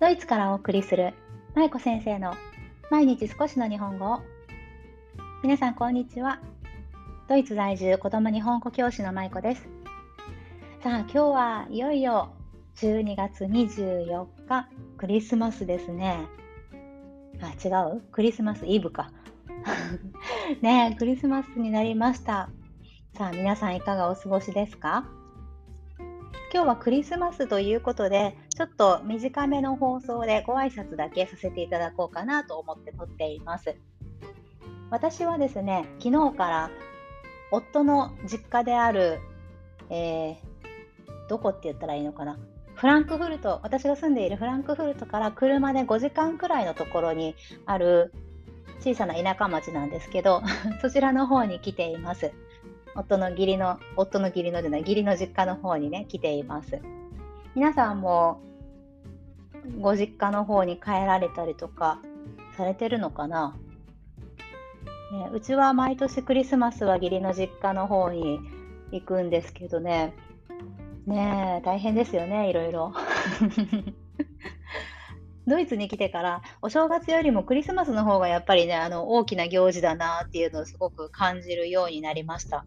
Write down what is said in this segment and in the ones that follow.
ドイツからお送りする舞子先生の毎日少しの日本語皆さんこんにちは。ドイツ在住子供日本語教師の舞子です。さあ今日はいよいよ12月24日クリスマスですね。あ違う？クリスマスイブか。ねクリスマスになりました。さあ皆さんいかがお過ごしですか？今日はクリスマスということで、ちょっと短めの放送でご挨拶だけさせていただこうかなと思って撮っています。私はですね、昨日から夫の実家である、えー、どこって言ったらいいのかな？フランクフルト、私が住んでいるフランクフルトから車で5時間くらいのところにある小さな田舎町なんですけど、そちらの方に来ています。夫の義理の、夫の義理のじゃない、義理の実家の方にね、来ています。皆さんも、ご実家の方に帰られたりとかされてるのかな、ね、うちは毎年クリスマスは義理の実家の方に行くんですけどね、ね大変ですよね、いろいろ。ドイツに来てからお正月よりもクリスマスの方がやっぱりねあの大きな行事だなっていうのをすごく感じるようになりました。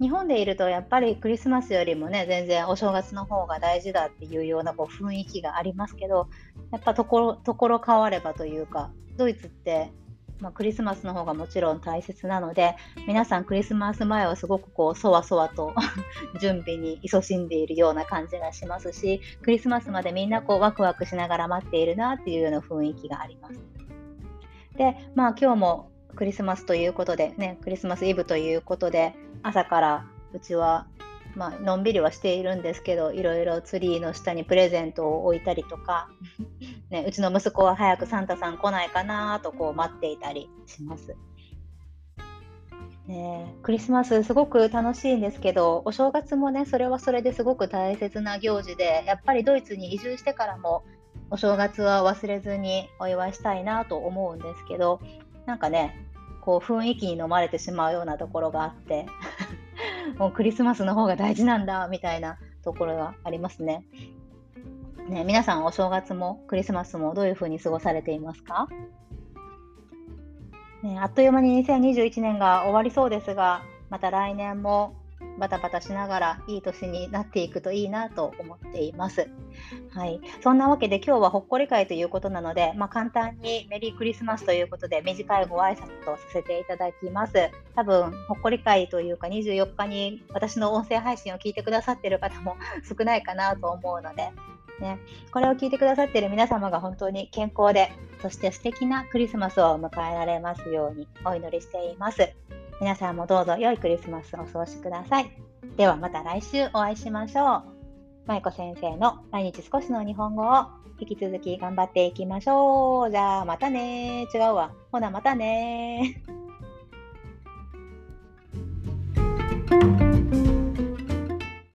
日本でいるとやっぱりクリスマスよりもね全然お正月の方が大事だっていうようなこう雰囲気がありますけどやっぱところところ変わればというかドイツってまあ、クリスマスの方がもちろん大切なので皆さんクリスマス前はすごくこうそわそわと 準備に勤しんでいるような感じがしますしクリスマスまでみんなこうワクワクしながら待っているなっていうような雰囲気があります。でまあ今日もクリスマスということでねクリスマスイブということで朝からうちはまあのんびりはしているんですけどいろいろツリーの下にプレゼントを置いたりとかね、うちの息子は早くサンタさん来ないかなとこう待っていたりします。ね、クリスマスすごく楽しいんですけどお正月もねそれはそれですごく大切な行事でやっぱりドイツに移住してからもお正月は忘れずにお祝いしたいなと思うんですけどなんかねこう雰囲気に飲まれてしまうようなところがあってもうクリスマスの方が大事なんだみたいなところがありますね。ね、皆さんお正月もクリスマスもどういうふうに過ごされていますか、ね、あっという間に2021年が終わりそうですが、また来年もバタバタしながらいい年になっていくといいなと思っています。はい、そんなわけで今日はほっこり会ということなので、まあ、簡単にメリークリスマスということで短いご挨拶とさせていただきます。多分ほっこり会というか24日に私の音声配信を聞いてくださっている方も 少ないかなと思うので、ね、これを聞いてくださっている皆様が本当に健康で、そして素敵なクリスマスを迎えられますようにお祈りしています。皆さんもどうぞ良いクリスマスをお過ごしください。ではまた来週お会いしましょう。まいこ先生の毎日少しの日本語を引き続き頑張っていきましょう。じゃあまたね。違うわ。ほなまたね。